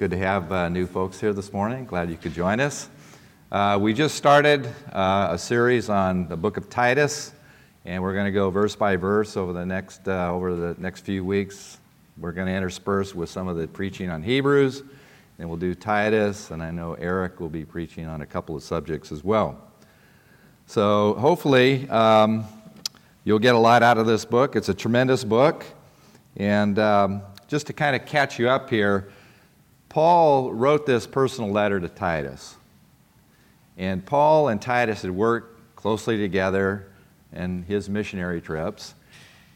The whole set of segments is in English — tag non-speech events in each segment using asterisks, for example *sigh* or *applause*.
good to have uh, new folks here this morning. Glad you could join us. Uh, we just started uh, a series on the book of Titus, and we're going to go verse by verse over the next uh, over the next few weeks. We're going to intersperse with some of the preaching on Hebrews, and we'll do Titus, and I know Eric will be preaching on a couple of subjects as well. So hopefully um, you'll get a lot out of this book. It's a tremendous book, and um, just to kind of catch you up here, Paul wrote this personal letter to Titus. And Paul and Titus had worked closely together in his missionary trips.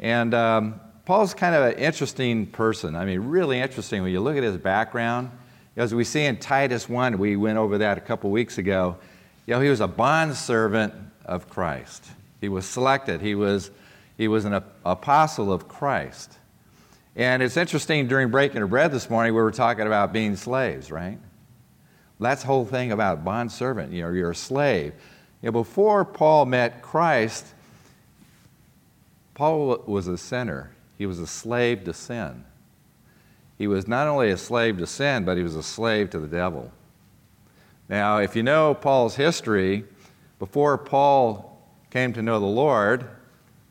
And um, Paul's kind of an interesting person. I mean, really interesting when you look at his background. As we see in Titus 1, we went over that a couple weeks ago. You know, he was a bondservant of Christ. He was selected. He was, he was an apostle of Christ. And it's interesting during breaking of bread this morning, we were talking about being slaves, right? That's the whole thing about bond servant. You know, you're a slave. You know, before Paul met Christ, Paul was a sinner. He was a slave to sin. He was not only a slave to sin, but he was a slave to the devil. Now, if you know Paul's history, before Paul came to know the Lord,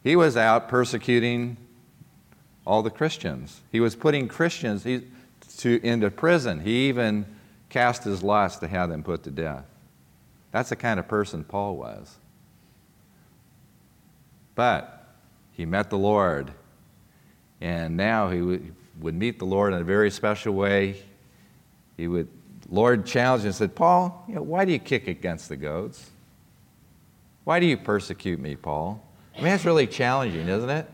he was out persecuting all the Christians. He was putting Christians to, into prison. He even cast his lots to have them put to death. That's the kind of person Paul was. But he met the Lord, and now he would, meet the Lord in a very special way. He would, Lord challenged him and said, Paul, you know, why do you kick against the goads? Why do you persecute me, Paul? I mean, that's really challenging, isn't it?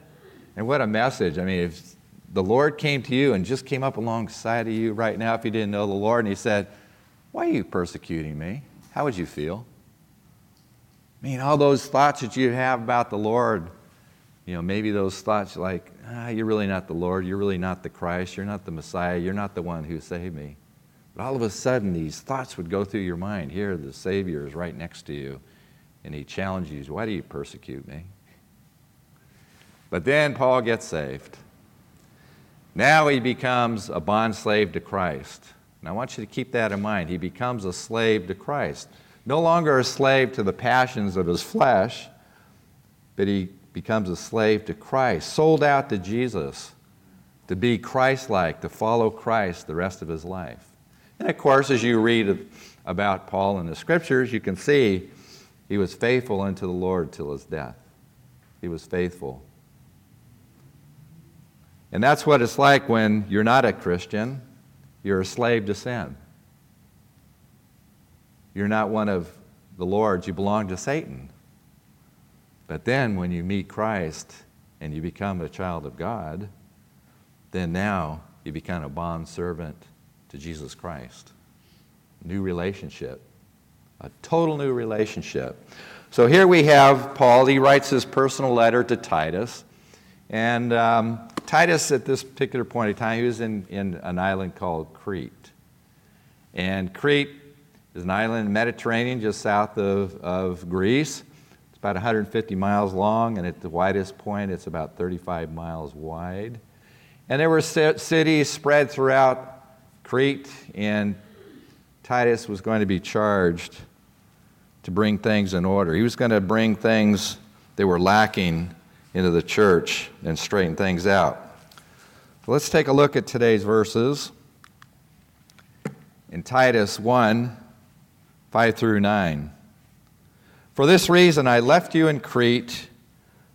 And what a message. I mean, if the Lord came to you and just came up alongside of you right now, if you didn't know the Lord, and He said, Why are you persecuting me? How would you feel? I mean, all those thoughts that you have about the Lord, you know, maybe those thoughts like, ah, you're really not the Lord, you're really not the Christ, you're not the Messiah, you're not the one who saved me. But all of a sudden, these thoughts would go through your mind. Here, the Savior is right next to you, and He challenges you, Why do you persecute me? But then Paul gets saved. Now he becomes a bond slave to Christ. And I want you to keep that in mind. He becomes a slave to Christ. No longer a slave to the passions of his flesh, but he becomes a slave to Christ, sold out to Jesus to be Christ like, to follow Christ the rest of his life. And of course, as you read about Paul in the scriptures, you can see he was faithful unto the Lord till his death. He was faithful. And that's what it's like when you're not a Christian, you're a slave to sin. You're not one of the Lord's, you belong to Satan. But then when you meet Christ and you become a child of God, then now you become a bond servant to Jesus Christ. New relationship, a total new relationship. So here we have Paul. He writes his personal letter to Titus. And um, Titus, at this particular point in time, he was in, in an island called Crete. And Crete is an island in the Mediterranean just south of, of Greece. It's about 150 miles long, and at the widest point, it's about 35 miles wide. And there were cities spread throughout Crete, and Titus was going to be charged to bring things in order. He was going to bring things that were lacking into the church and straighten things out. let's take a look at today's verses in Titus 1 5 through 9. For this reason I left you in Crete,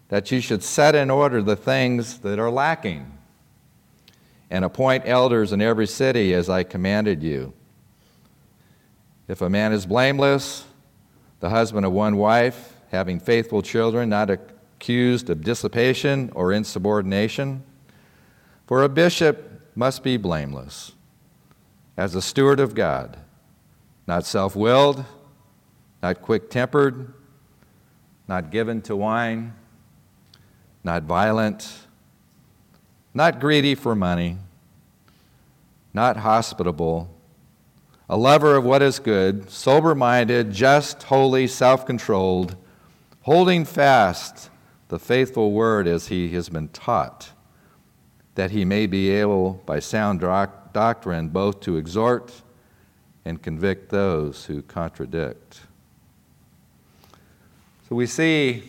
that you should set in order the things that are lacking, and appoint elders in every city as I commanded you. If a man is blameless, the husband of one wife, having faithful children, not a accused of dissipation or insubordination. For a bishop must be blameless, as a steward of God, not self willed, not quick tempered, not given to wine, not violent, not greedy for money, not hospitable, a lover of what is good, sober minded, just, holy, self controlled, holding fast the faithful word as he has been taught, that he may be able, by sound doctrine, both to exhort and convict those who contradict. So we see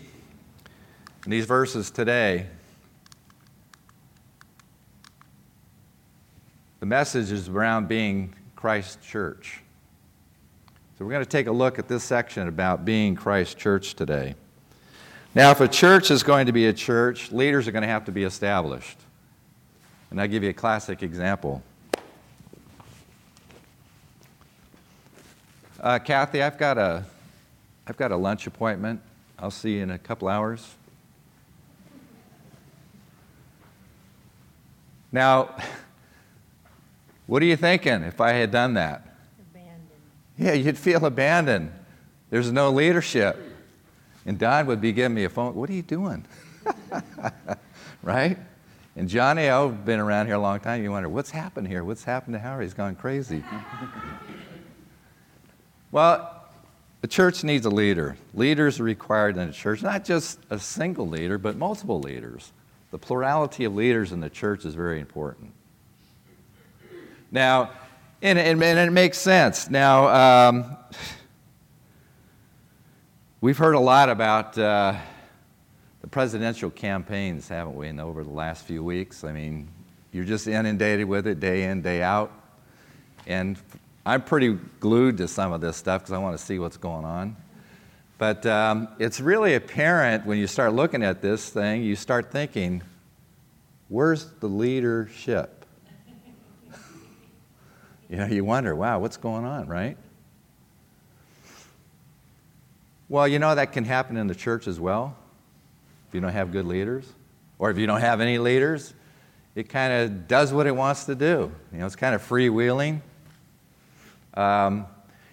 in these verses today the message is around being Christ's church. So we're going to take a look at this section about being Christ's church today. Now, if a church is going to be a church, leaders are going to have to be established. And I'll give you a classic example. Uh, Kathy, I've got, a, I've got a lunch appointment. I'll see you in a couple hours. Now, *laughs* what are you thinking if I had done that? Abandoned. Yeah, you'd feel abandoned. There's no leadership. And Don would be giving me a phone, What are you doing? *laughs* right? And Johnny, I've been around here a long time. You wonder, What's happened here? What's happened to Howard? He's gone crazy. *laughs* well, the church needs a leader. Leaders are required in the church, not just a single leader, but multiple leaders. The plurality of leaders in the church is very important. Now, and, and, and it makes sense. Now, um, We've heard a lot about uh, the presidential campaigns, haven't we, in over the last few weeks? I mean, you're just inundated with it day in, day out. And I'm pretty glued to some of this stuff because I want to see what's going on. But um, it's really apparent when you start looking at this thing, you start thinking, where's the leadership? *laughs* you know, you wonder, wow, what's going on, right? Well, you know, that can happen in the church as well. If you don't have good leaders, or if you don't have any leaders, it kind of does what it wants to do. You know, it's kind of freewheeling. Um,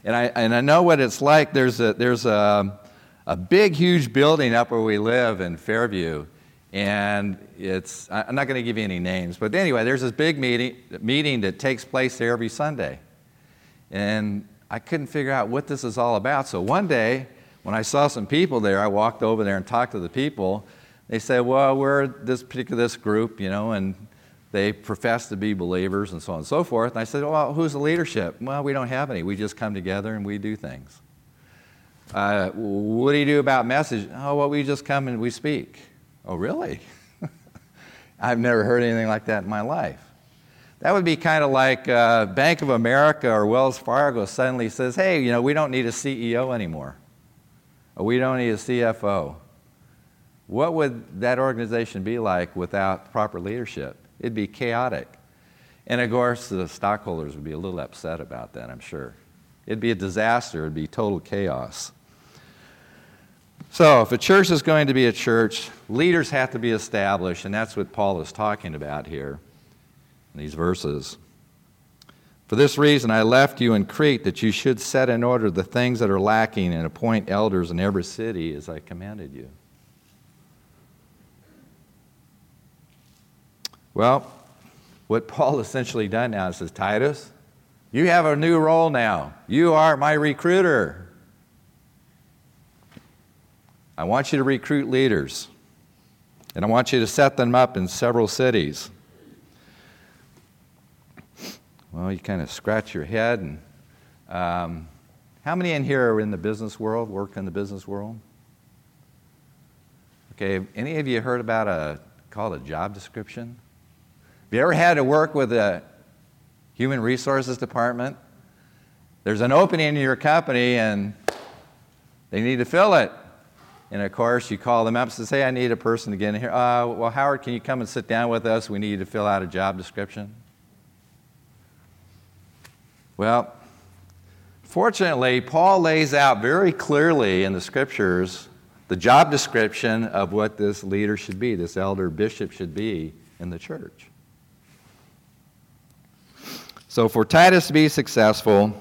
and, I, and I know what it's like. There's a, there's a, a big, huge building up where we live in Fairview. And it's, I'm not going to give you any names, but anyway, there's this big meeting, meeting that takes place there every Sunday. And I couldn't figure out what this is all about. So one day, when I saw some people there, I walked over there and talked to the people. They said, Well, we're this particular this group, you know, and they profess to be believers and so on and so forth. And I said, Well, who's the leadership? Well, we don't have any. We just come together and we do things. Uh, what do you do about message? Oh, well, we just come and we speak. Oh, really? *laughs* I've never heard anything like that in my life. That would be kind of like uh, Bank of America or Wells Fargo suddenly says, hey, you know, we don't need a CEO anymore. We don't need a CFO. What would that organization be like without proper leadership? It'd be chaotic. And of course, the stockholders would be a little upset about that, I'm sure. It'd be a disaster, it'd be total chaos. So, if a church is going to be a church, leaders have to be established, and that's what Paul is talking about here in these verses. For this reason, I left you in Crete that you should set in order the things that are lacking and appoint elders in every city as I commanded you. Well, what Paul *laughs* essentially done now is says, Titus, you have a new role now. You are my recruiter. I want you to recruit leaders, and I want you to set them up in several cities. Well, you kind of scratch your head. And um, how many in here are in the business world, work in the business world? Okay, any of you heard about a called a job description? Have you ever had to work with a human resources department? There's an opening in your company and they need to fill it. And of course, you call them up and say, I need a person to get in here. Uh, well, Howard, can you come and sit down with us? We need you to fill out a job description. Well, fortunately, Paul lays out very clearly in the scriptures the job description of what this leader should be, this elder bishop should be in the church. So, for Titus to be successful,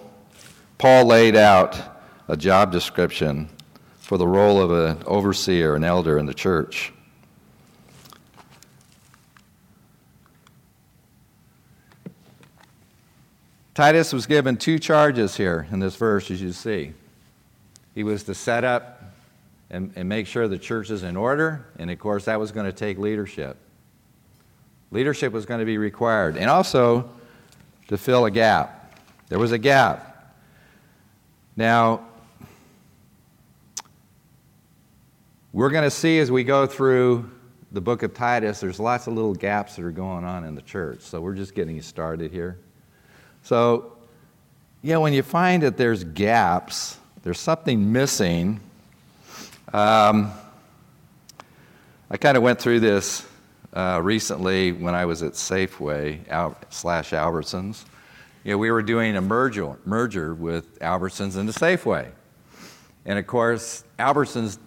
Paul laid out a job description for the role of an overseer, an elder in the church. Titus was given two charges here in this verse, as you see. He was to set up and, and make sure the church is in order, and of course, that was going to take leadership. Leadership was going to be required. And also, to fill a gap. There was a gap. Now, we're going to see as we go through the book of Titus, there's lots of little gaps that are going on in the church. So we're just getting started here. So, know, when you find that there's gaps, there's something missing. Um, I kind of went through this uh, recently when I was at Safeway Al- slash Albertsons. You know, we were doing a merger, merger with Albertsons into Safeway. And of course, Albertsons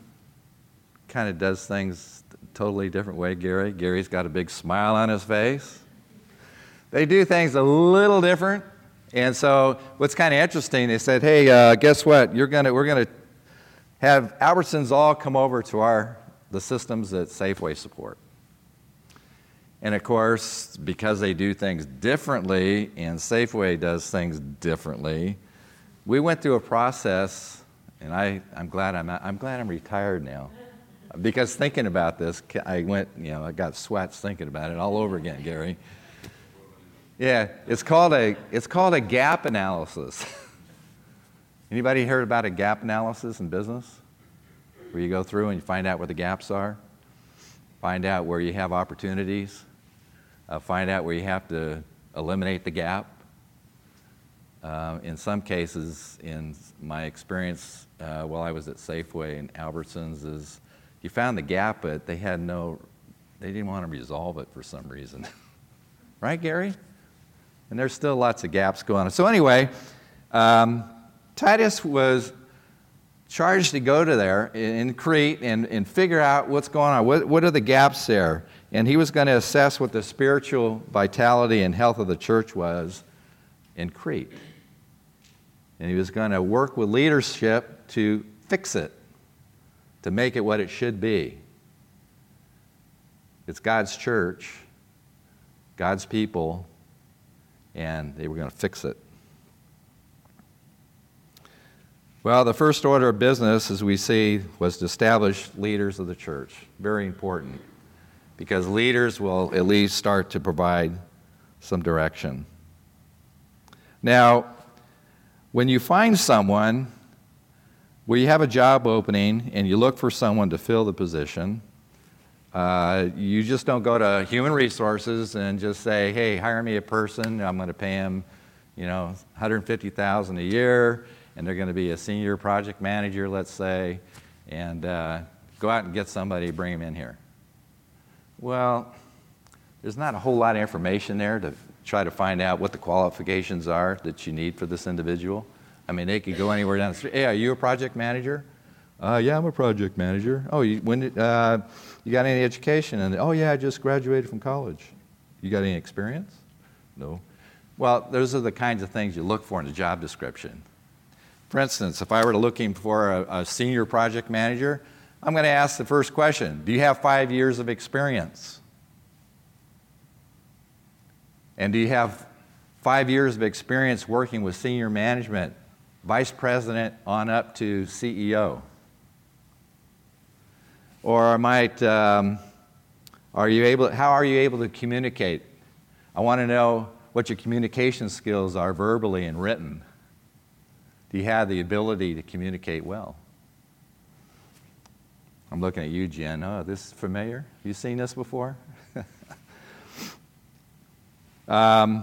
kind of does things totally different way, Gary. Gary's got a big smile on his face. They do things a little different. And so, what's kind of interesting, they said, hey, uh, guess what? You're gonna, we're going to have Albertsons all come over to our, the systems that Safeway support. And of course, because they do things differently and Safeway does things differently, we went through a process, and I, I'm, glad I'm, I'm glad I'm retired now. Because thinking about this, I went, you know, I got sweats thinking about it all over again, Gary. Yeah, it's called a, it's called a gap analysis. *laughs* Anybody heard about a gap analysis in business? Where you go through and you find out where the gaps are, find out where you have opportunities, uh, find out where you have to eliminate the gap. Uh, in some cases, in my experience uh, while I was at Safeway and Albertsons, is you found the gap, but they had no, they didn't want to resolve it for some reason. *laughs* right, Gary? And there's still lots of gaps going on. So, anyway, um, Titus was charged to go to there in Crete and, and figure out what's going on. What, what are the gaps there? And he was going to assess what the spiritual vitality and health of the church was in Crete. And he was going to work with leadership to fix it to make it what it should be. It's God's church, God's people, and they were going to fix it. Well, the first order of business, as we see, was to establish leaders of the church. Very important, because leaders will at least start to provide some direction. Now, when you find someone where you have a job opening and you look for someone to fill the position, uh, you just don't go to human resources and just say, "Hey, hire me a person. I'm going to pay them, you know, 150,000 a year, and they're going to be a senior project manager, let's say, and uh, go out and get somebody, bring them in here." Well, there's not a whole lot of information there to try to find out what the qualifications are that you need for this individual. I mean, they could go anywhere down the street. Hey, are you a project manager? Uh, yeah, I'm a project manager. Oh, you, when did, uh, you got any education? And oh, yeah, I just graduated from college. You got any experience? No. Well, those are the kinds of things you look for in a job description. For instance, if I were looking for a, a senior project manager, I'm going to ask the first question Do you have five years of experience? And do you have five years of experience working with senior management vice president on up to CEO. Or I might, um, are you able, how are you able to communicate? I want to know what your communication skills are verbally and written. Do you have the ability to communicate well? I'm looking at you, Jen. Oh, this is familiar? You seen this before? *laughs* um,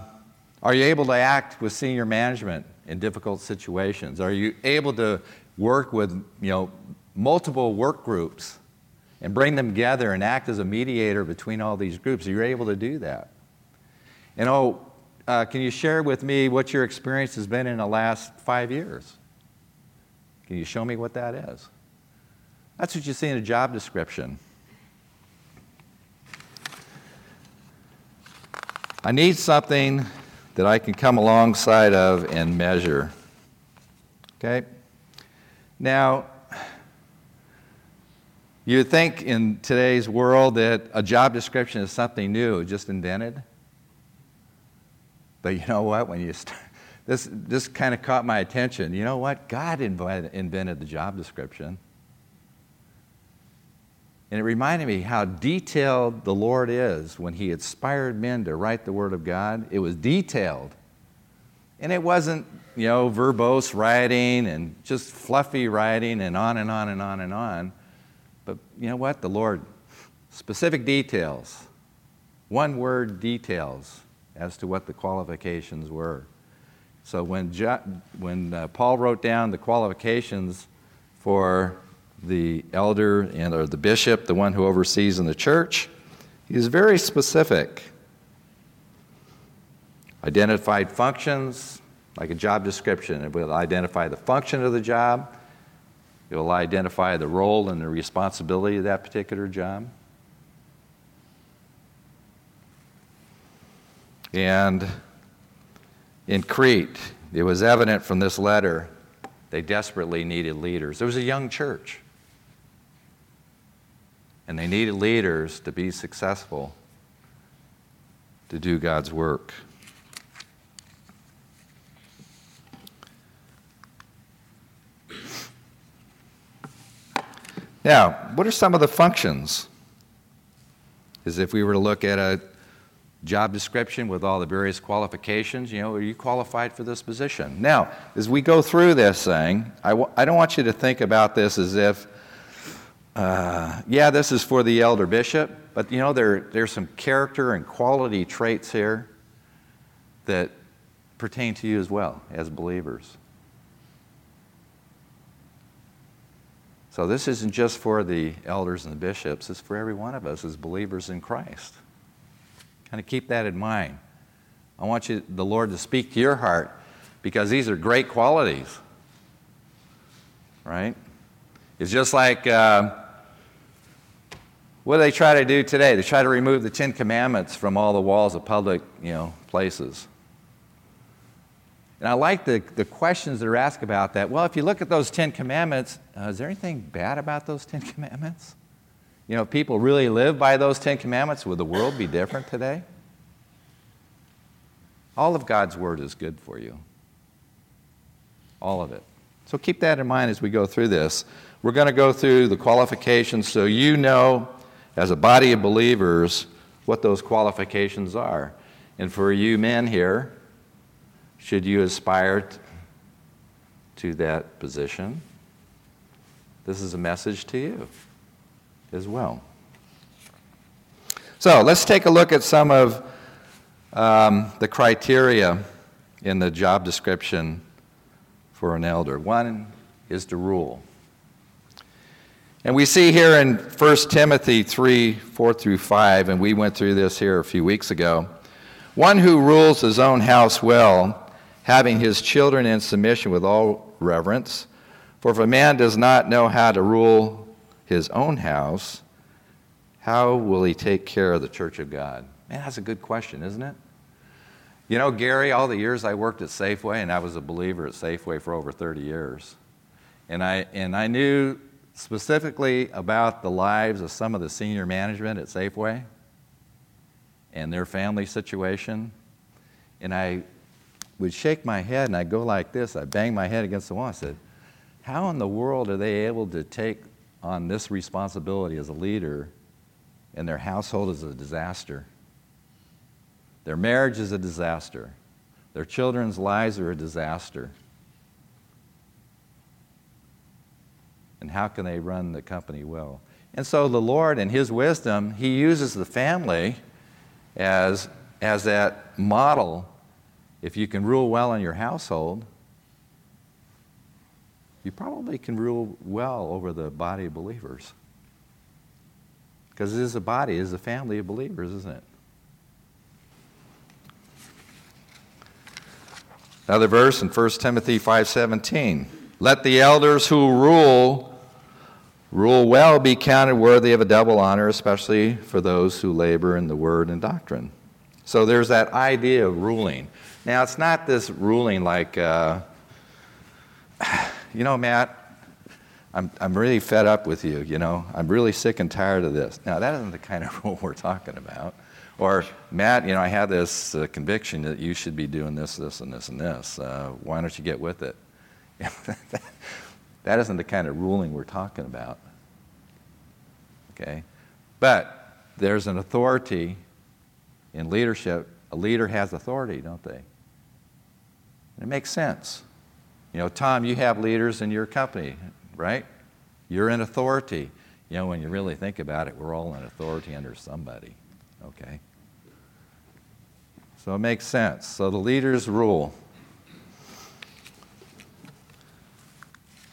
are you able to act with senior management in difficult situations? Are you able to work with you know, multiple work groups and bring them together and act as a mediator between all these groups? You're able to do that? And oh, uh, can you share with me what your experience has been in the last five years? Can you show me what that is? That's what you see in a job description. I need something that I can come alongside of and measure. Okay? Now, you would think in today's world that a job description is something new, just invented. But you know what? When you start, *laughs* this, this kind of caught my attention. You know what? God invented the job description. And it reminded me how detailed the Lord is when He inspired men to write the Word of God. It was detailed. And it wasn't, you know, verbose writing and just fluffy writing and on and on and on and on. But you know what? The Lord, specific details, one word details as to what the qualifications were. So when, when uh, Paul wrote down the qualifications for the elder and or the bishop, the one who oversees in the church, he's very specific. Identified functions, like a job description. It will identify the function of the job. It will identify the role and the responsibility of that particular job. And in Crete, it was evident from this letter they desperately needed leaders. There was a young church, and they needed leaders to be successful to do God's work. Now, what are some of the functions? As if we were to look at a job description with all the various qualifications, you know, are you qualified for this position? Now, as we go through this thing, I w- I don't want you to think about this as if, uh, yeah, this is for the elder bishop, but you know, there, there's some character and quality traits here that pertain to you as well as believers. So this isn't just for the elders and the bishops, it's for every one of us as believers in Christ. Kind of keep that in mind. I want you, the Lord to speak to your heart because these are great qualities. Right? It's just like uh, what do they try to do today? They try to remove the Ten Commandments from all the walls of public, you know, places. And I like the, the questions that are asked about that. Well, if you look at those Ten Commandments, uh, is there anything bad about those Ten Commandments? You know, if people really live by those Ten Commandments, would the world be different today? All of God's Word is good for you. All of it. So keep that in mind as we go through this. We're going to go through the qualifications so you know, as a body of believers, what those qualifications are. And for you men here, should you aspire to that position, this is a message to you as well. So let's take a look at some of um, the criteria in the job description for an elder. One is to rule. And we see here in 1 Timothy 3 4 through 5, and we went through this here a few weeks ago. One who rules his own house well having his children in submission with all reverence. For if a man does not know how to rule his own house, how will he take care of the church of God? Man, that's a good question, isn't it? You know, Gary, all the years I worked at Safeway, and I was a believer at Safeway for over 30 years, and I, and I knew specifically about the lives of some of the senior management at Safeway and their family situation. And I would shake my head and I'd go like this. I'd bang my head against the wall. I said, How in the world are they able to take on this responsibility as a leader and their household is a disaster? Their marriage is a disaster. Their children's lives are a disaster. And how can they run the company well? And so the Lord, in His wisdom, He uses the family as, as that model if you can rule well in your household, you probably can rule well over the body of believers. Because it is a body, it is a family of believers, isn't it? Another verse in 1 Timothy 5:17. Let the elders who rule rule well be counted worthy of a double honor, especially for those who labor in the word and doctrine. So there's that idea of ruling. Now, it's not this ruling like, uh, *sighs* you know, Matt, I'm, I'm really fed up with you, you know, I'm really sick and tired of this. Now, that isn't the kind of *laughs* rule we're talking about. Or, Matt, you know, I have this uh, conviction that you should be doing this, this, and this, and this. Uh, why don't you get with it? *laughs* that isn't the kind of ruling we're talking about. Okay? But there's an authority in leadership. A leader has authority, don't they? It makes sense. You know, Tom, you have leaders in your company, right? You're in authority. You know, when you really think about it, we're all in authority under somebody, okay? So it makes sense. So the leaders rule.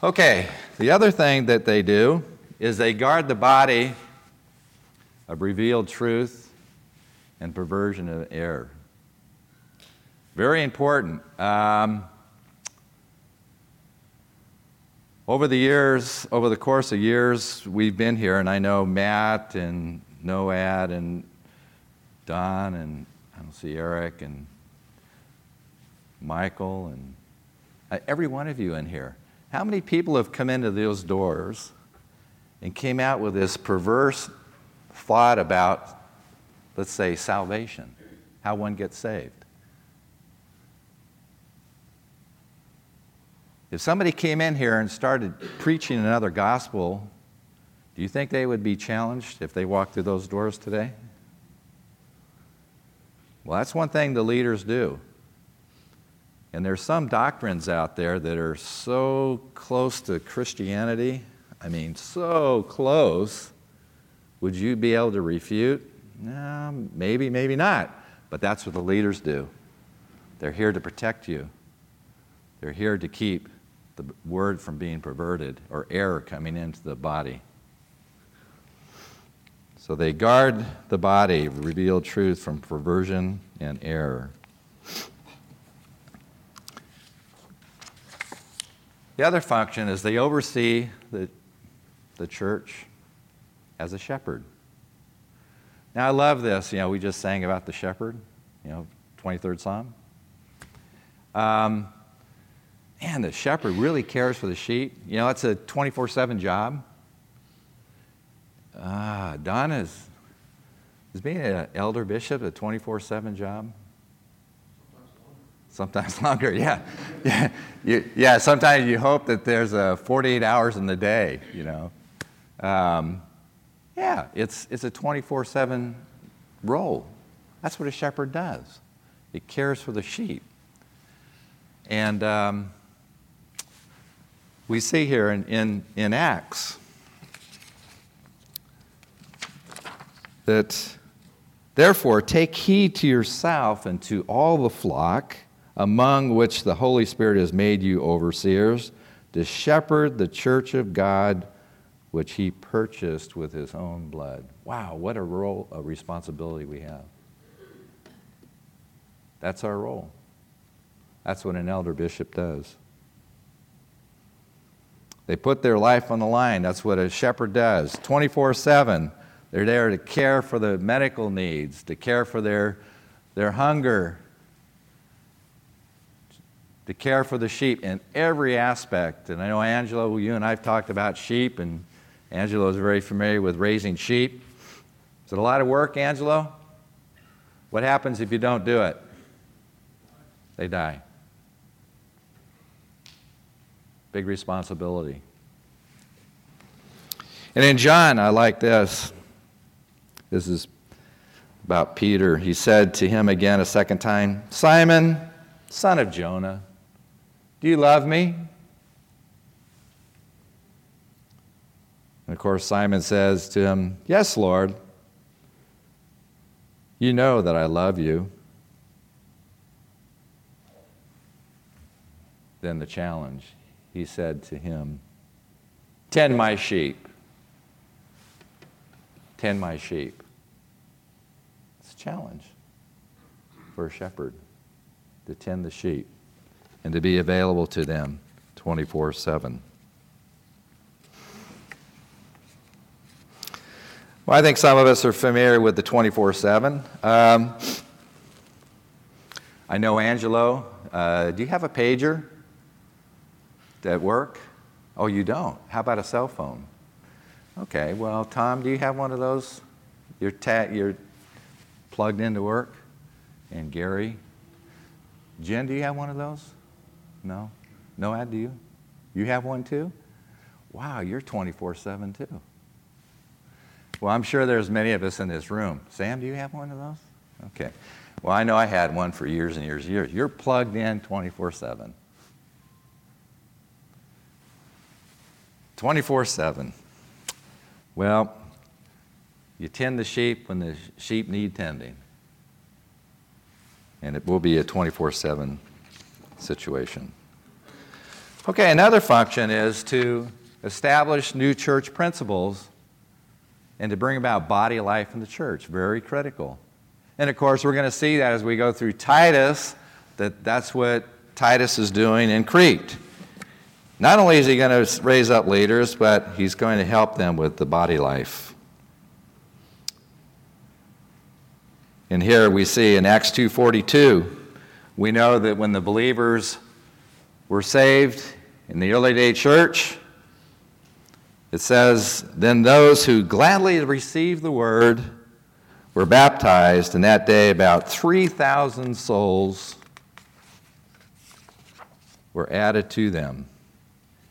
Okay, the other thing that they do is they guard the body of revealed truth and perversion of error. Very important. Um, over the years, over the course of years, we've been here, and I know Matt and Noad and Don and I don't see Eric and Michael and uh, every one of you in here. How many people have come into those doors and came out with this perverse thought about, let's say, salvation, how one gets saved? If somebody came in here and started preaching another gospel, do you think they would be challenged if they walked through those doors today? Well, that's one thing the leaders do. And there's some doctrines out there that are so close to Christianity. I mean, so close. Would you be able to refute? No, maybe, maybe not. But that's what the leaders do. They're here to protect you, they're here to keep the word from being perverted or error coming into the body. So they guard the body, reveal truth from perversion and error. The other function is they oversee the, the church as a shepherd. Now, I love this. You know, we just sang about the shepherd, you know, 23rd Psalm. Um, man, the shepherd really cares for the sheep. You know, it's a 24 7 job. Ah, Donna is, is being an elder bishop a 24 7 job? Sometimes longer, yeah. *laughs* Yeah, you, yeah, sometimes you hope that there's a 48 hours in the day, you know. Um, yeah, it's, it's a 24 7 role. That's what a shepherd does. He cares for the sheep. And um, we see here in, in, in Acts that, therefore, take heed to yourself and to all the flock among which the Holy Spirit has made you overseers to shepherd the church of God which he purchased with his own blood. Wow, what a role, a responsibility we have. That's our role. That's what an elder bishop does. They put their life on the line. That's what a shepherd does 24 7. They're there to care for the medical needs, to care for their, their hunger, to care for the sheep in every aspect. And I know, Angelo, you and I have talked about sheep, and Angelo is very familiar with raising sheep. Is it a lot of work, Angelo? What happens if you don't do it? They die. Big responsibility. And in John, I like this. This is about Peter. He said to him again a second time, Simon, son of Jonah, do you love me? And of course, Simon says to him, Yes, Lord. You know that I love you. Then the challenge he said to him, Tend my sheep. Tend my sheep. It's a challenge for a shepherd to tend the sheep and to be available to them 24 7. Well, I think some of us are familiar with the 24 7. Um, I know Angelo. Uh, do you have a pager? At work? Oh, you don't? How about a cell phone? Okay, well, Tom, do you have one of those? You're, ta- you're plugged into work? And Gary? Jen, do you have one of those? No? No, Ad, do you? You have one too? Wow, you're 24 7 too. Well, I'm sure there's many of us in this room. Sam, do you have one of those? Okay. Well, I know I had one for years and years and years. You're plugged in 24 7. 24 7. Well, you tend the sheep when the sheep need tending. And it will be a 24 7 situation. Okay, another function is to establish new church principles and to bring about body life in the church. Very critical. And of course, we're going to see that as we go through Titus, that that's what Titus is doing in Crete. Not only is he going to raise up leaders, but he's going to help them with the body life. And here we see in Acts 2:42, we know that when the believers were saved in the early day church, it says, Then those who gladly received the word were baptized, and that day about 3,000 souls were added to them.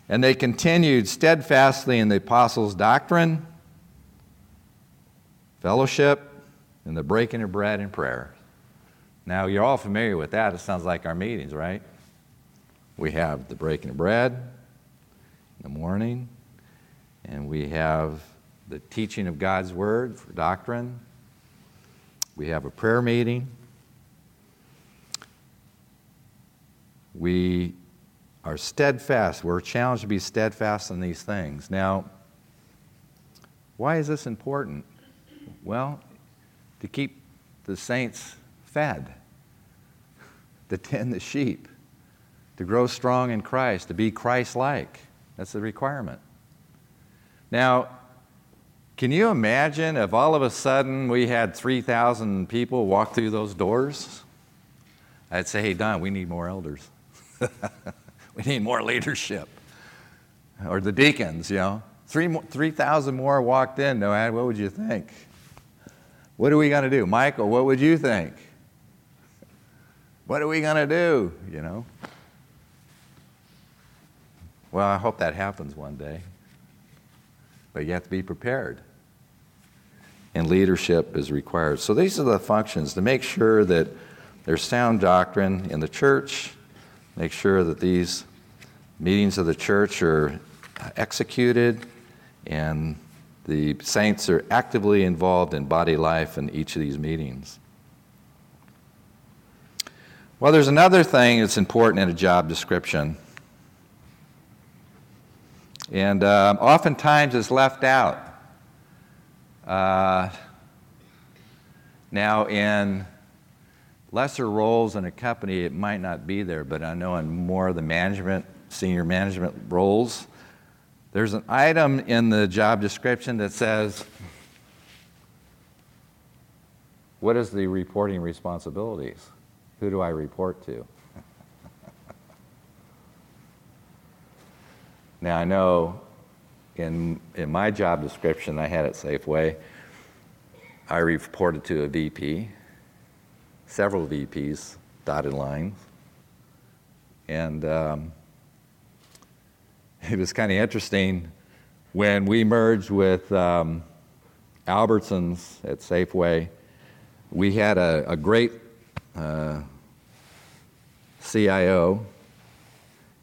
And they continued steadfastly in the apostles' doctrine, fellowship, and the breaking of bread and prayer. Now, you're all familiar with that. It sounds like our meetings, right? We have the breaking of bread in the morning, and we have the teaching of God's Word for doctrine. We have a prayer meeting. We are steadfast. We're challenged to be steadfast in these things. Now, why is this important? Well, to keep the saints fed, *laughs* to tend the sheep, to grow strong in Christ, to be Christ like. That's the requirement. Now, can you imagine if all of a sudden we had 3,000 people walk through those doors? I'd say, hey, Don, we need more elders. *laughs* we need more leadership. Or the deacons, you know. 3,000 3, more walked in, Noad, what would you think? What are we going to do? Michael, what would you think? What are we going to do? You know? Well, I hope that happens one day. But you have to be prepared. And leadership is required. So these are the functions to make sure that there's sound doctrine in the church, make sure that these meetings of the church are executed and the saints are actively involved in body life in each of these meetings. Well, there's another thing that's important in a job description. And uh, oftentimes it's left out. Uh, now, in lesser roles in a company, it might not be there, but I know in more of the management, senior management roles, there's an item in the job description that says, What is the reporting responsibilities? Who do I report to? *laughs* now, I know in, in my job description I had at Safeway, I reported to a VP, several VPs, dotted lines. And um, *laughs* it was kind of interesting when we merged with um, Albertsons at Safeway. We had a, a great uh, CIO,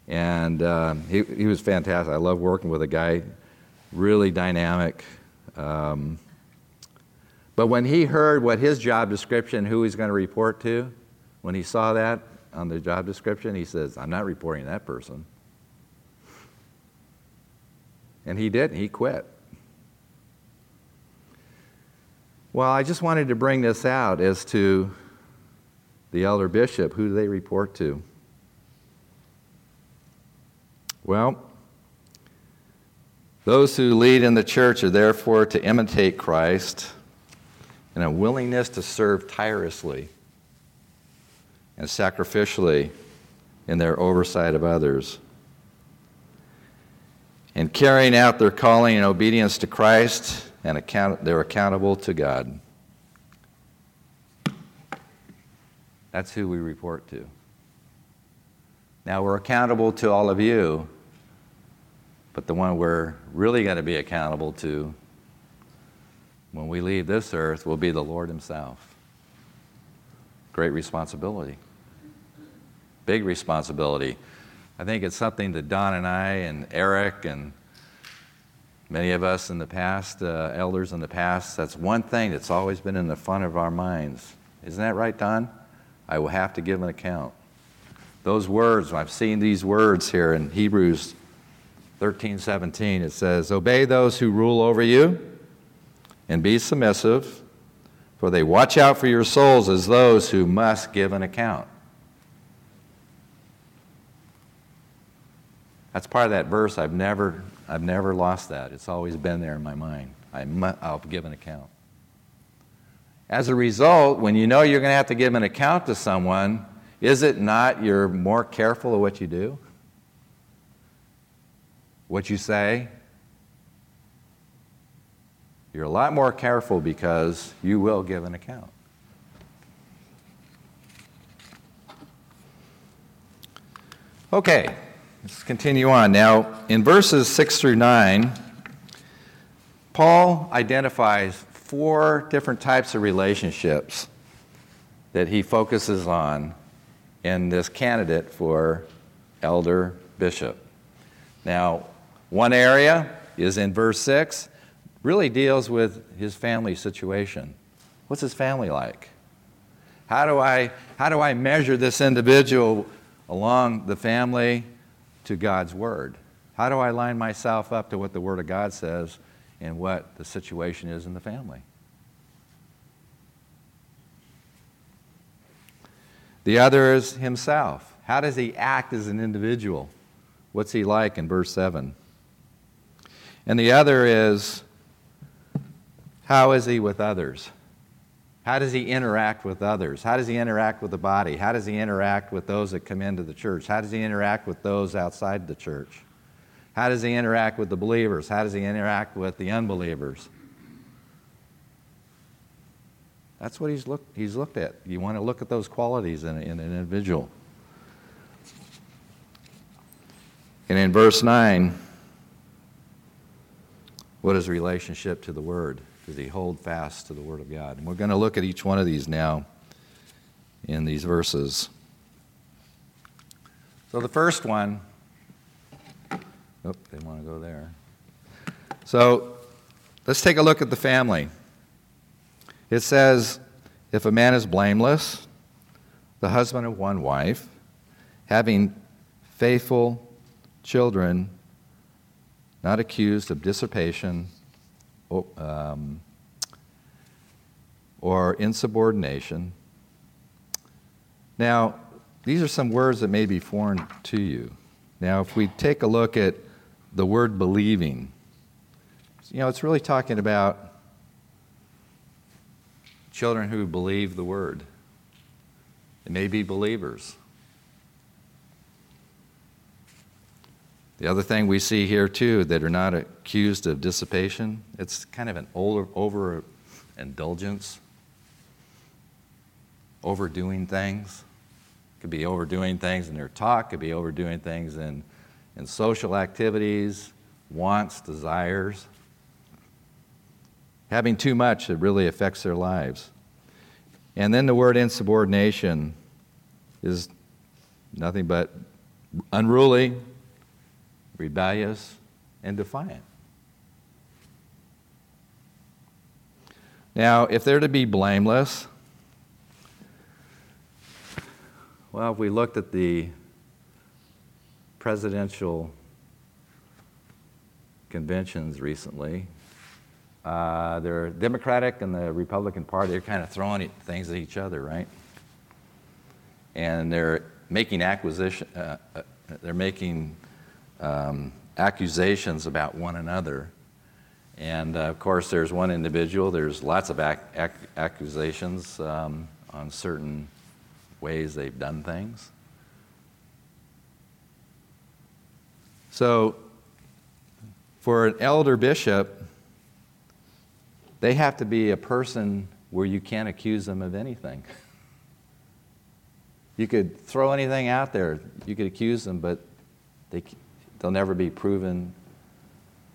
and uh, he, he was fantastic. I love working with a guy, really dynamic. Um, but when he heard what his job description, who he's going to report to, when he saw that on the job description, he says, I'm not reporting that person. And he didn't, he quit. Well, I just wanted to bring this out as to the elder bishop. Who do they report to? Well, those who lead in the church are therefore to imitate Christ in a willingness to serve tirelessly and sacrificially in their oversight of others and carrying out their calling in obedience to Christ, and account- they're accountable to God. That's who we report to. Now, we're accountable to all of you, but the one we're really going to be accountable to when we leave this earth will be the Lord Himself. Great responsibility. Big responsibility. I think it's something that Don and I and Eric and many of us in the past, uh, elders in the past, that's one thing that's always been in the front of our minds. Isn't that right, Don? I will have to give an account. Those words, I've seen these words here in Hebrews 13 17. It says, Obey those who rule over you and be submissive, for they watch out for your souls as those who must give an account. That's part of that verse. I've never, I've never lost that. It's always been there in my mind. I will give an account. As a result, when you know you're going to have to give an account to someone, is it not you're more careful of what you do? What you say? You're a lot more careful because you will give an account. Okay, Let's continue on. Now, in verses 6 through 9, Paul identifies four different types of relationships that he focuses on in this candidate for elder bishop. Now, one area is in verse 6, really deals with his family situation. What's his family like? How do I, how do I measure this individual along the family to God's Word? How do I line myself up to what the Word of God says and what the situation is in the family? The other is himself. How does he act as an individual? What's he like in verse 7? And the other is how is he with others? How does he interact with others? How does he interact with the body? How does he interact with those that come into the church? How does he interact with those outside the church? How does he interact with the believers? How does he interact with the unbelievers? That's what he's looked, he's looked at. You want to look at those qualities in, in an individual. And in verse 9, what is relationship to the Word? Does he hold fast to the Word of God? And we're going to look at each one of these now in these verses. So the first one, oh, they want to go there. So let's take a look at the family. It says, if a man is blameless, the husband of one wife, having faithful children, not accused of dissipation um, or insubordination. Now, these are some words that may be foreign to you. Now, if we take a look at the word believing, you know, it's really talking about children who believe the word. They may be believers. The other thing we see here, too, that are not accused of dissipation, it's kind of an over, overindulgence, overdoing things. Could be overdoing things in their talk, could be overdoing things in, in social activities, wants, desires. Having too much, it really affects their lives. And then the word insubordination is nothing but unruly, rebellious, and defiant. Now, if they're to be blameless, well, if we looked at the presidential conventions recently, uh, the Democratic and the Republican Party they are kind of throwing things at each other, right? And they're making acquisition, uh, uh, they're making um, accusations about one another. And uh, of course, there's one individual, there's lots of ac- ac- accusations um, on certain ways they've done things. So, for an elder bishop, they have to be a person where you can't accuse them of anything. *laughs* You could throw anything out there, you could accuse them, but they, they'll never be proven,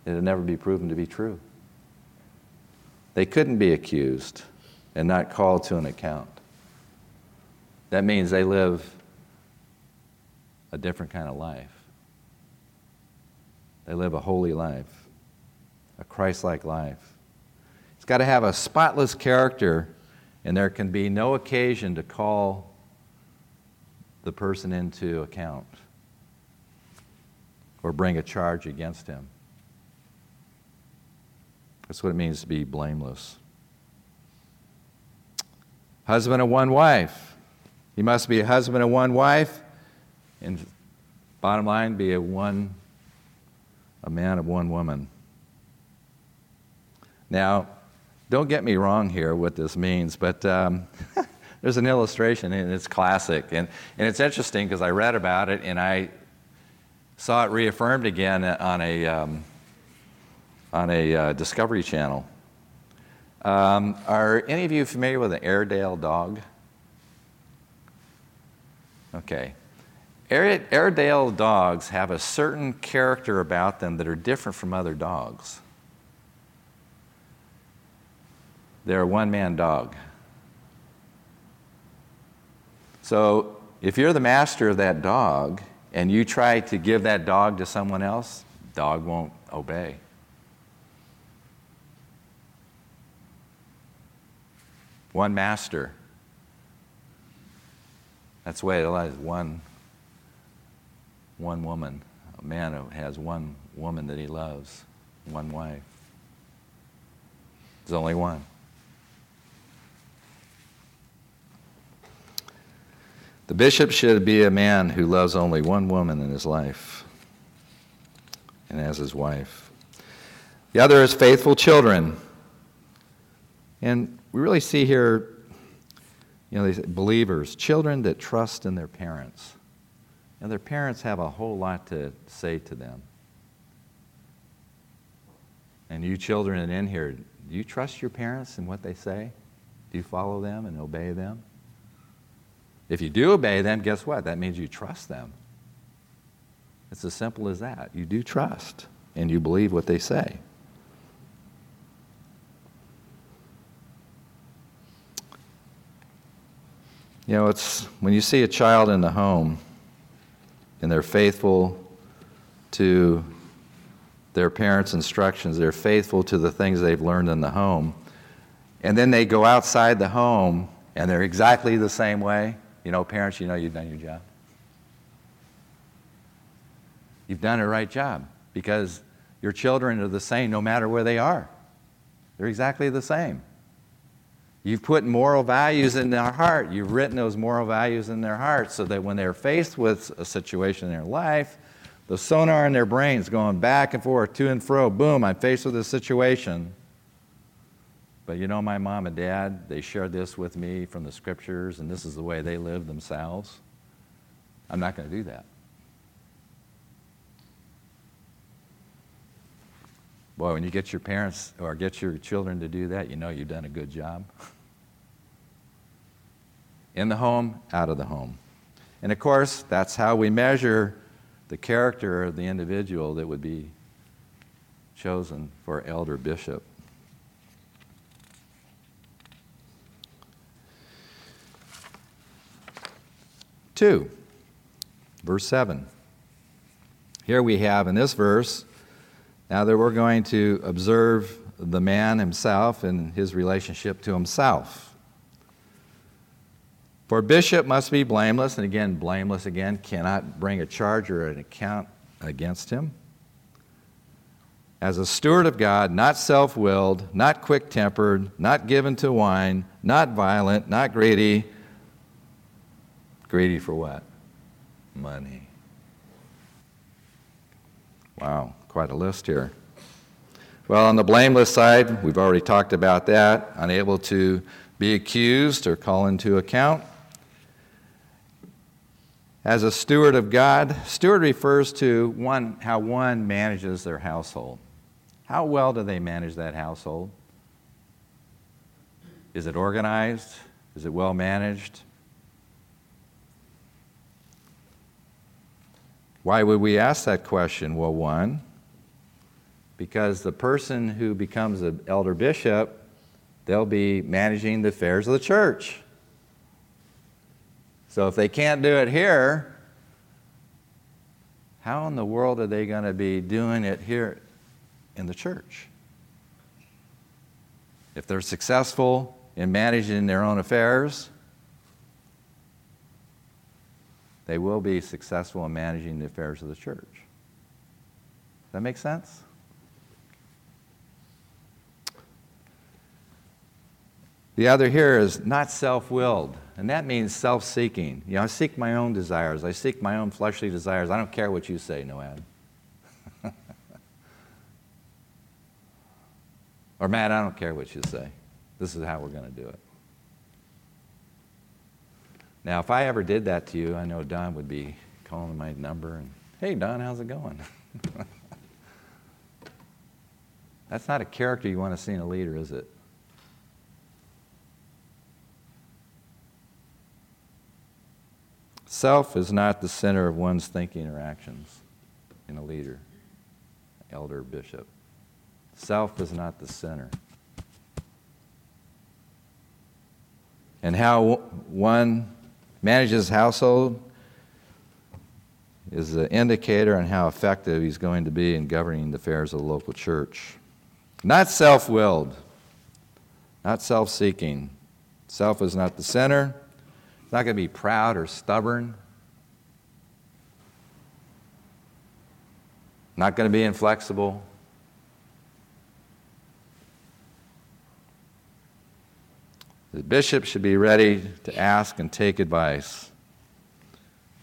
it'll never be proven to be true. They couldn't be accused and not called to an account. that means they live a different kind of life. They live a holy life, a Christ like life. It's got to have a spotless character, and there can be no occasion to call the person into account or bring a charge against him. That's what it means to be blameless. Husband of one wife. He must be a husband of one wife, and bottom line, be a one, a man of one woman. Now, don't get me wrong here what this means, but um, *laughs* there's an illustration and it's classic. And, and it's interesting because I read about it and I saw it reaffirmed again on a, um, on a uh, Discovery Channel. Um, are any of you familiar with an Airedale dog? Okay. Airedale dogs have a certain character about them that are different from other dogs. They're a one man dog. So if you're the master of that dog and you try to give that dog to someone else, dog won't obey. One master. That's the way it is. One, one woman. A man has one woman that he loves, one wife. There's only one. The bishop should be a man who loves only one woman in his life and as his wife. The other is faithful children. And we really see here, you know, these believers, children that trust in their parents. And their parents have a whole lot to say to them. And you children in here, do you trust your parents and what they say? Do you follow them and obey them? If you do obey them, guess what? That means you trust them. It's as simple as that. You do trust and you believe what they say. You know, it's when you see a child in the home and they're faithful to their parents' instructions, they're faithful to the things they've learned in the home, and then they go outside the home and they're exactly the same way, you know, parents, you know you've done your job. You've done a right job because your children are the same no matter where they are. They're exactly the same. You've put moral values in their heart. You've written those moral values in their heart so that when they're faced with a situation in their life, the sonar in their brains going back and forth, to and fro, boom, I'm faced with a situation. But you know, my mom and dad, they shared this with me from the scriptures, and this is the way they live themselves. I'm not going to do that. Boy, when you get your parents or get your children to do that, you know you've done a good job. *laughs* In the home, out of the home. And of course, that's how we measure the character of the individual that would be chosen for elder bishop. 2, verse 7. Here we have in this verse, now that we're going to observe the man himself and his relationship to himself. For bishop must be blameless, and again, blameless again, cannot bring a charge or an account against him. As a steward of God, not self willed, not quick tempered, not given to wine, not violent, not greedy Greedy for what? Money. Wow, quite a list here. Well, on the blameless side, we've already talked about that. Unable to be accused or call into account. As a steward of God, steward refers to one, how one manages their household. How well do they manage that household? Is it organized? Is it well managed? Why would we ask that question? Well, one, because the person who becomes an elder bishop, they'll be managing the affairs of the church. So if they can't do it here, how in the world are they going to be doing it here in the church? If they're successful in managing their own affairs, they will be successful in managing the affairs of the church. Does that make sense? The other here is not self willed, and that means self seeking. You know, I seek my own desires, I seek my own fleshly desires. I don't care what you say, Noad. *laughs* or, Matt, I don't care what you say. This is how we're going to do it. Now, if I ever did that to you, I know Don would be calling my number and, hey, Don, how's it going? *laughs* That's not a character you want to see in a leader, is it? Self is not the center of one's thinking or actions in a leader, elder, bishop. Self is not the center. And how one manages household is an indicator on how effective he's going to be in governing the affairs of the local church. Not self willed, not self seeking. Self is not the center. It's not going to be proud or stubborn. Not going to be inflexible. The bishop should be ready to ask and take advice.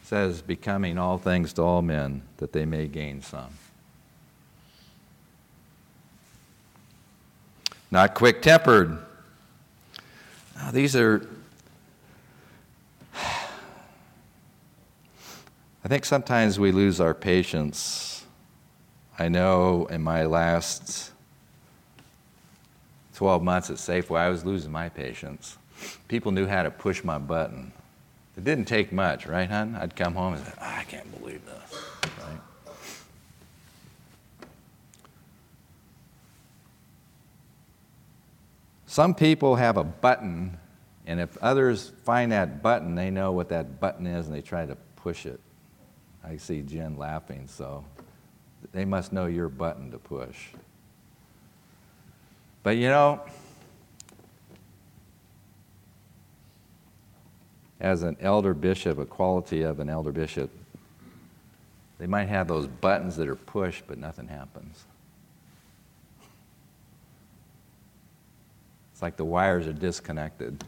It says, becoming all things to all men, that they may gain some. Not quick tempered. These are, I think sometimes we lose our patience. I know in my last 12 months at Safeway, I was losing my patience. People knew how to push my button. It didn't take much, right, hon? I'd come home and say, oh, I can't believe this, right? Some people have a button, and if others find that button, they know what that button is and they try to push it. I see Jen laughing, so they must know your button to push. But you know, as an elder bishop, a quality of an elder bishop, they might have those buttons that are pushed, but nothing happens. It's like the wires are disconnected.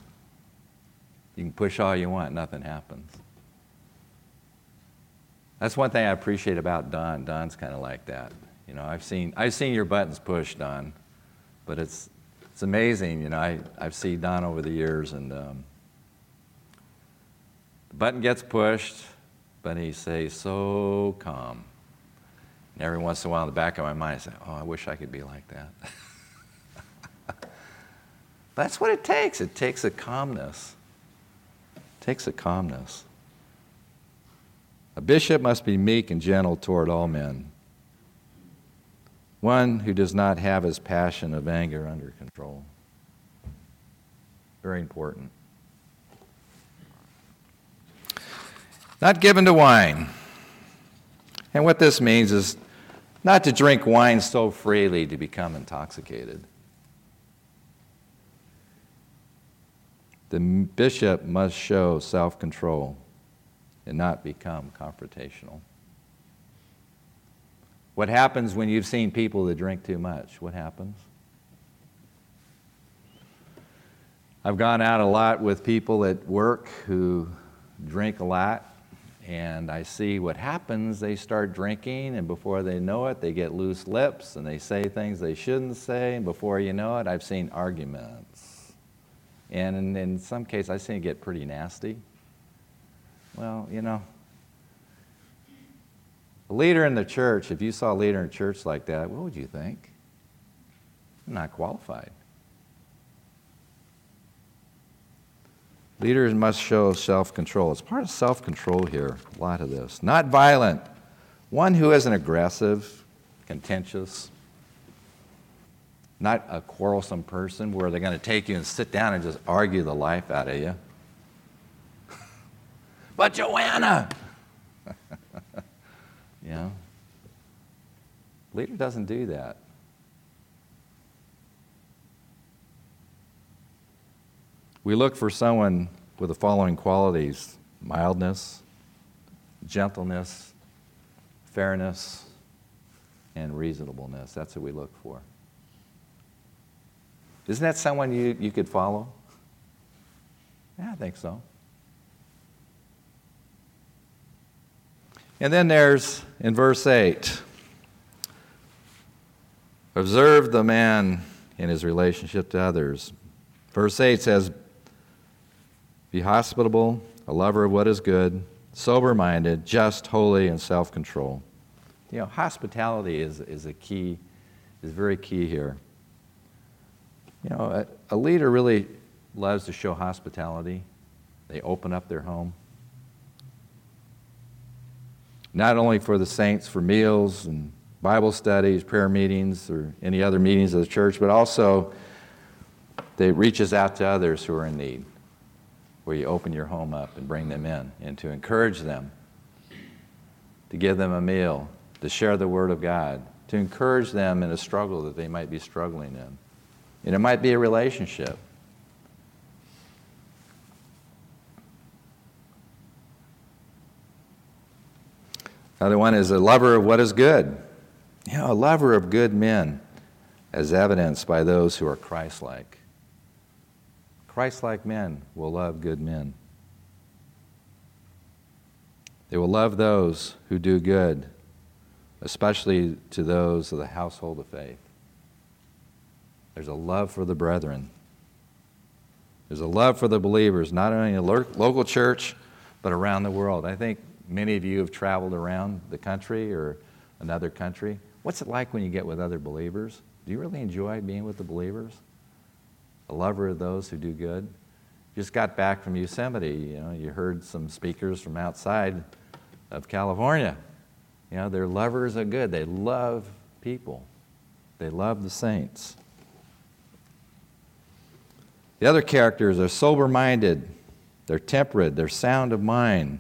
You can push all you want, nothing happens. That's one thing I appreciate about Don. Don's kind of like that. You know, I've seen, I've seen your buttons pushed, Don. But it's, it's amazing, you know, I, I've seen Don over the years, and um, the button gets pushed, but he stays so calm. And every once in a while, in the back of my mind, I say, oh, I wish I could be like that. *laughs* That's what it takes. It takes a calmness. It takes a calmness. A bishop must be meek and gentle toward all men one who does not have his passion of anger under control. Very important. Not given to wine. And what this means is not to drink wine so freely to become intoxicated. The bishop must show self control and not become confrontational. What happens when you've seen people that drink too much? What happens? I've gone out a lot with people at work who drink a lot, and I see what happens. They start drinking, and before they know it, they get loose lips and they say things they shouldn't say, and before you know it, I've seen arguments. And in, some cases, I've seen it get pretty nasty. Well, you know, a leader in the church, if you saw a leader in a church like that, what would you think? not qualified. Leaders must show self control. It's part of self control here, a lot of this. Not violent. One who isn't aggressive, contentious, not a quarrelsome person where they're going to take you and sit down and just argue the life out of you. *laughs* but Joanna. You know? Leader doesn't do that. We look for someone with the following qualities mildness, gentleness, fairness, and reasonableness. That's what we look for. Isn't that someone you, you could follow? Yeah, I think so. And then there's in verse 8 observe the man in his relationship to others. Verse 8 says, Be hospitable, a lover of what is good, sober minded, just, holy, and self control. You know, hospitality is, is a key, is very key here. You know, a, a leader really loves to show hospitality. They open up their home. Not only for the saints for meals and Bible studies, prayer meetings, or any other meetings of the church, but also they reaches out to others who are in need, where you open your home up and bring them in, and to encourage them, to give them a meal, to share the Word of God, to encourage them in a struggle that they might be struggling in. And it might be a relationship. Another one is a lover of what is good. You know, a lover of good men, as evidenced by those who are Christ like. Christ like men will love good men. They will love those who do good, especially to those of the household of faith. There's a love for the brethren. There's a love for the believers, not only in the local church, but around the world. I think many of you have traveled around the country or another country. What's it like when you get with other believers? Do you really enjoy being with the believers? A lover of those who do good? Just got back from Yosemite. You know, you heard some speakers from outside of California. You know, they're lovers of good. They love people. They love the saints. The other characters are sober minded, they're temperate, they're sound of mind,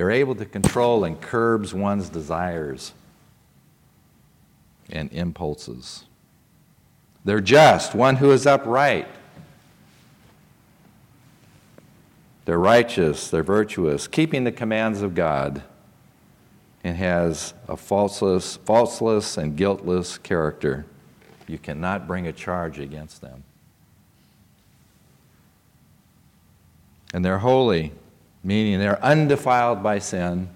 they're able to control and curbs one's desires and impulses. They're just, one who is upright. They're righteous, they're virtuous, keeping the commands of God, and has a falseless, falseless and guiltless character. You cannot bring a charge against them. And they're holy, meaning they're undefiled by sin,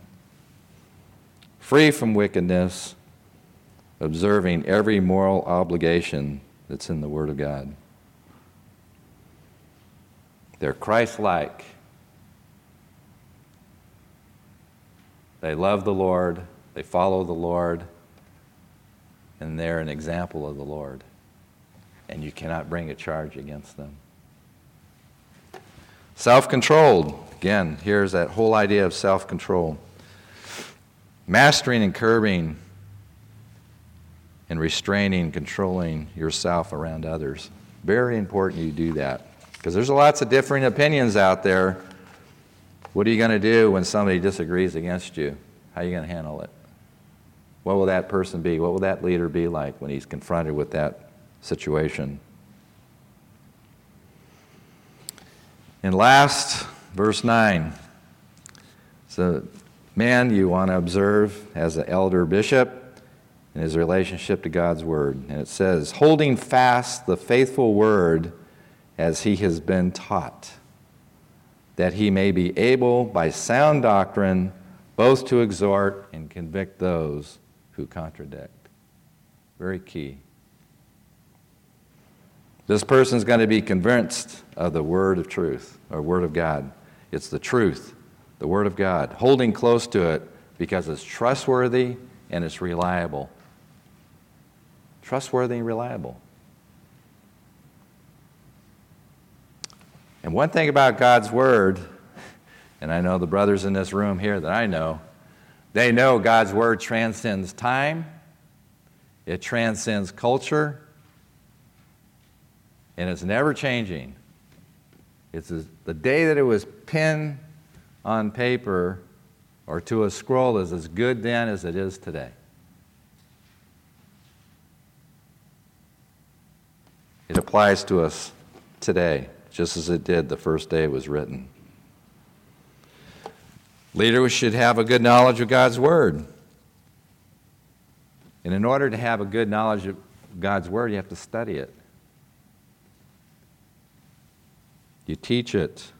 free from wickedness, observing every moral obligation that's in the Word of God. They're Christ like. They love the Lord, they follow the Lord, and they're an example of the Lord. And you cannot bring a charge against them. Self controlled. Again, here's that whole idea of self control. Mastering and curbing and restraining, controlling yourself around others. Very important you do that. Because there's lots of differing opinions out there. What are you going to do when somebody disagrees against you? How are you going to handle it? What will that person be? What will that leader be like when he's confronted with that situation? And last, verse 9. So, man you want to observe as an elder bishop in his relationship to God's word. And it says, holding fast the faithful word as he has been taught, that he may be able by sound doctrine both to exhort and convict those who contradict. Very key. This person is going to be convinced of the word of truth or word of God. It's the truth, the word of God, holding close to it because it's trustworthy and it's reliable. Trustworthy and reliable. And one thing about God's word, and I know the brothers in this room here that I know, they know God's word transcends time, it transcends culture, and it's never changing. It's the day that it was penned on paper or to a scroll is as good then as it is today. It applies to us today, just as it did the first day it was written. Leaders should have a good knowledge of God's Word. And in order to have a good knowledge of God's Word, you have to study it. You teach it.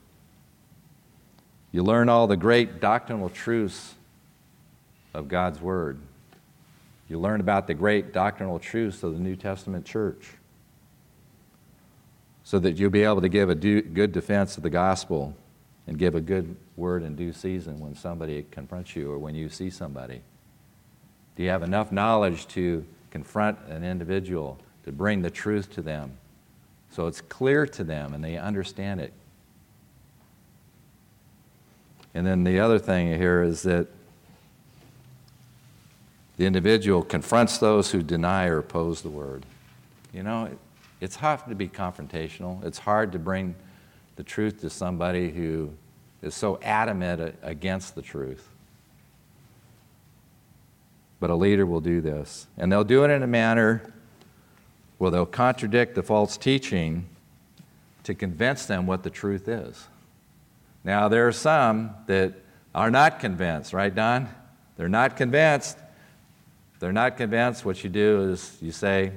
You learn all the great doctrinal truths of God's Word. You learn about the great doctrinal truths of the New Testament church so that you'll be able to give a good defense of the gospel and give a good word in due season when somebody confronts you or when you see somebody. Do you have enough knowledge to confront an individual, to bring the truth to them so it's clear to them and they understand it? And then the other thing here is that the individual confronts those who deny or oppose the word. You know, it's hard to be confrontational. It's hard to bring the truth to somebody who is so adamant against the truth. But a leader will do this. And they'll do it in a manner where they'll contradict the false teaching to convince them what the truth is. Now, there are some that are not convinced, right, Don? They're not convinced. they're not convinced. What you do is you say,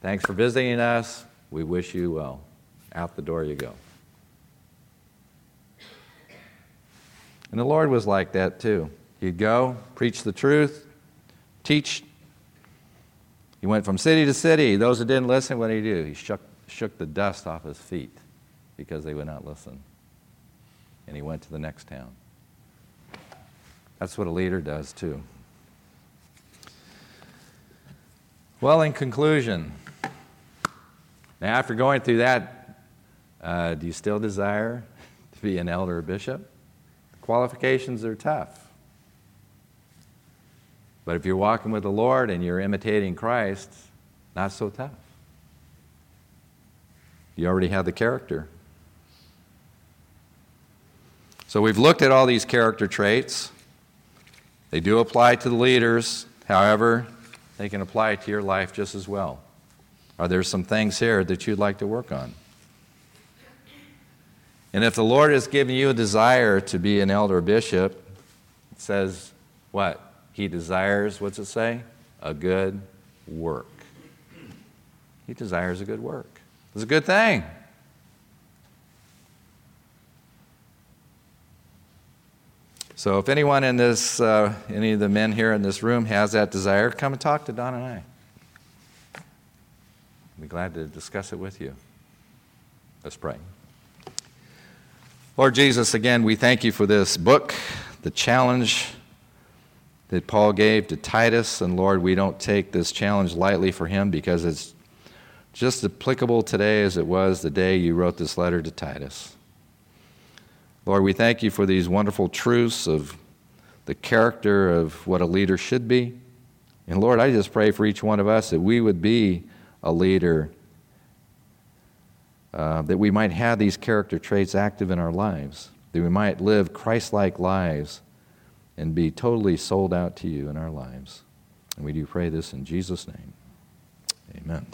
Thanks for visiting us. We wish you well. Out the door you go. And the Lord was like that too. He'd go, preach the truth, teach. He went from city to city. Those that didn't listen, what did he do? He shook, shook the dust off his feet because they would not listen. And he went to the next town. That's what a leader does too. Well, in conclusion, now, after going through that, uh, do you still desire to be an elder or bishop? The qualifications are tough. But if you're walking with the Lord and you're imitating Christ, not so tough. You already have the character. So we've looked at all these character traits. They do apply to the leaders, however, they can apply to your life just as well. Are there some things here that you'd like to work on? And if the Lord has given you a desire to be an elder bishop, it says what? He desires, what's it say? A good work. He desires a good work. It's a good thing. So if anyone in this, uh, any of the men here in this room has that desire, come and talk to Don and I. I'd be glad to discuss it with you. Let's pray. Lord Jesus, again, we thank you for this book, the challenge that Paul gave to Titus. And Lord, we don't take this challenge lightly for him because it's just applicable today as it was the day you wrote this letter to Titus. Lord, we thank you for these wonderful truths of the character of what a leader should be. And Lord, I just pray for each one of us that we would be a leader, uh, that we might have these character traits active in our lives, that we might live Christ like lives and be totally sold out to you in our lives. And we do pray this in Jesus' name. Amen.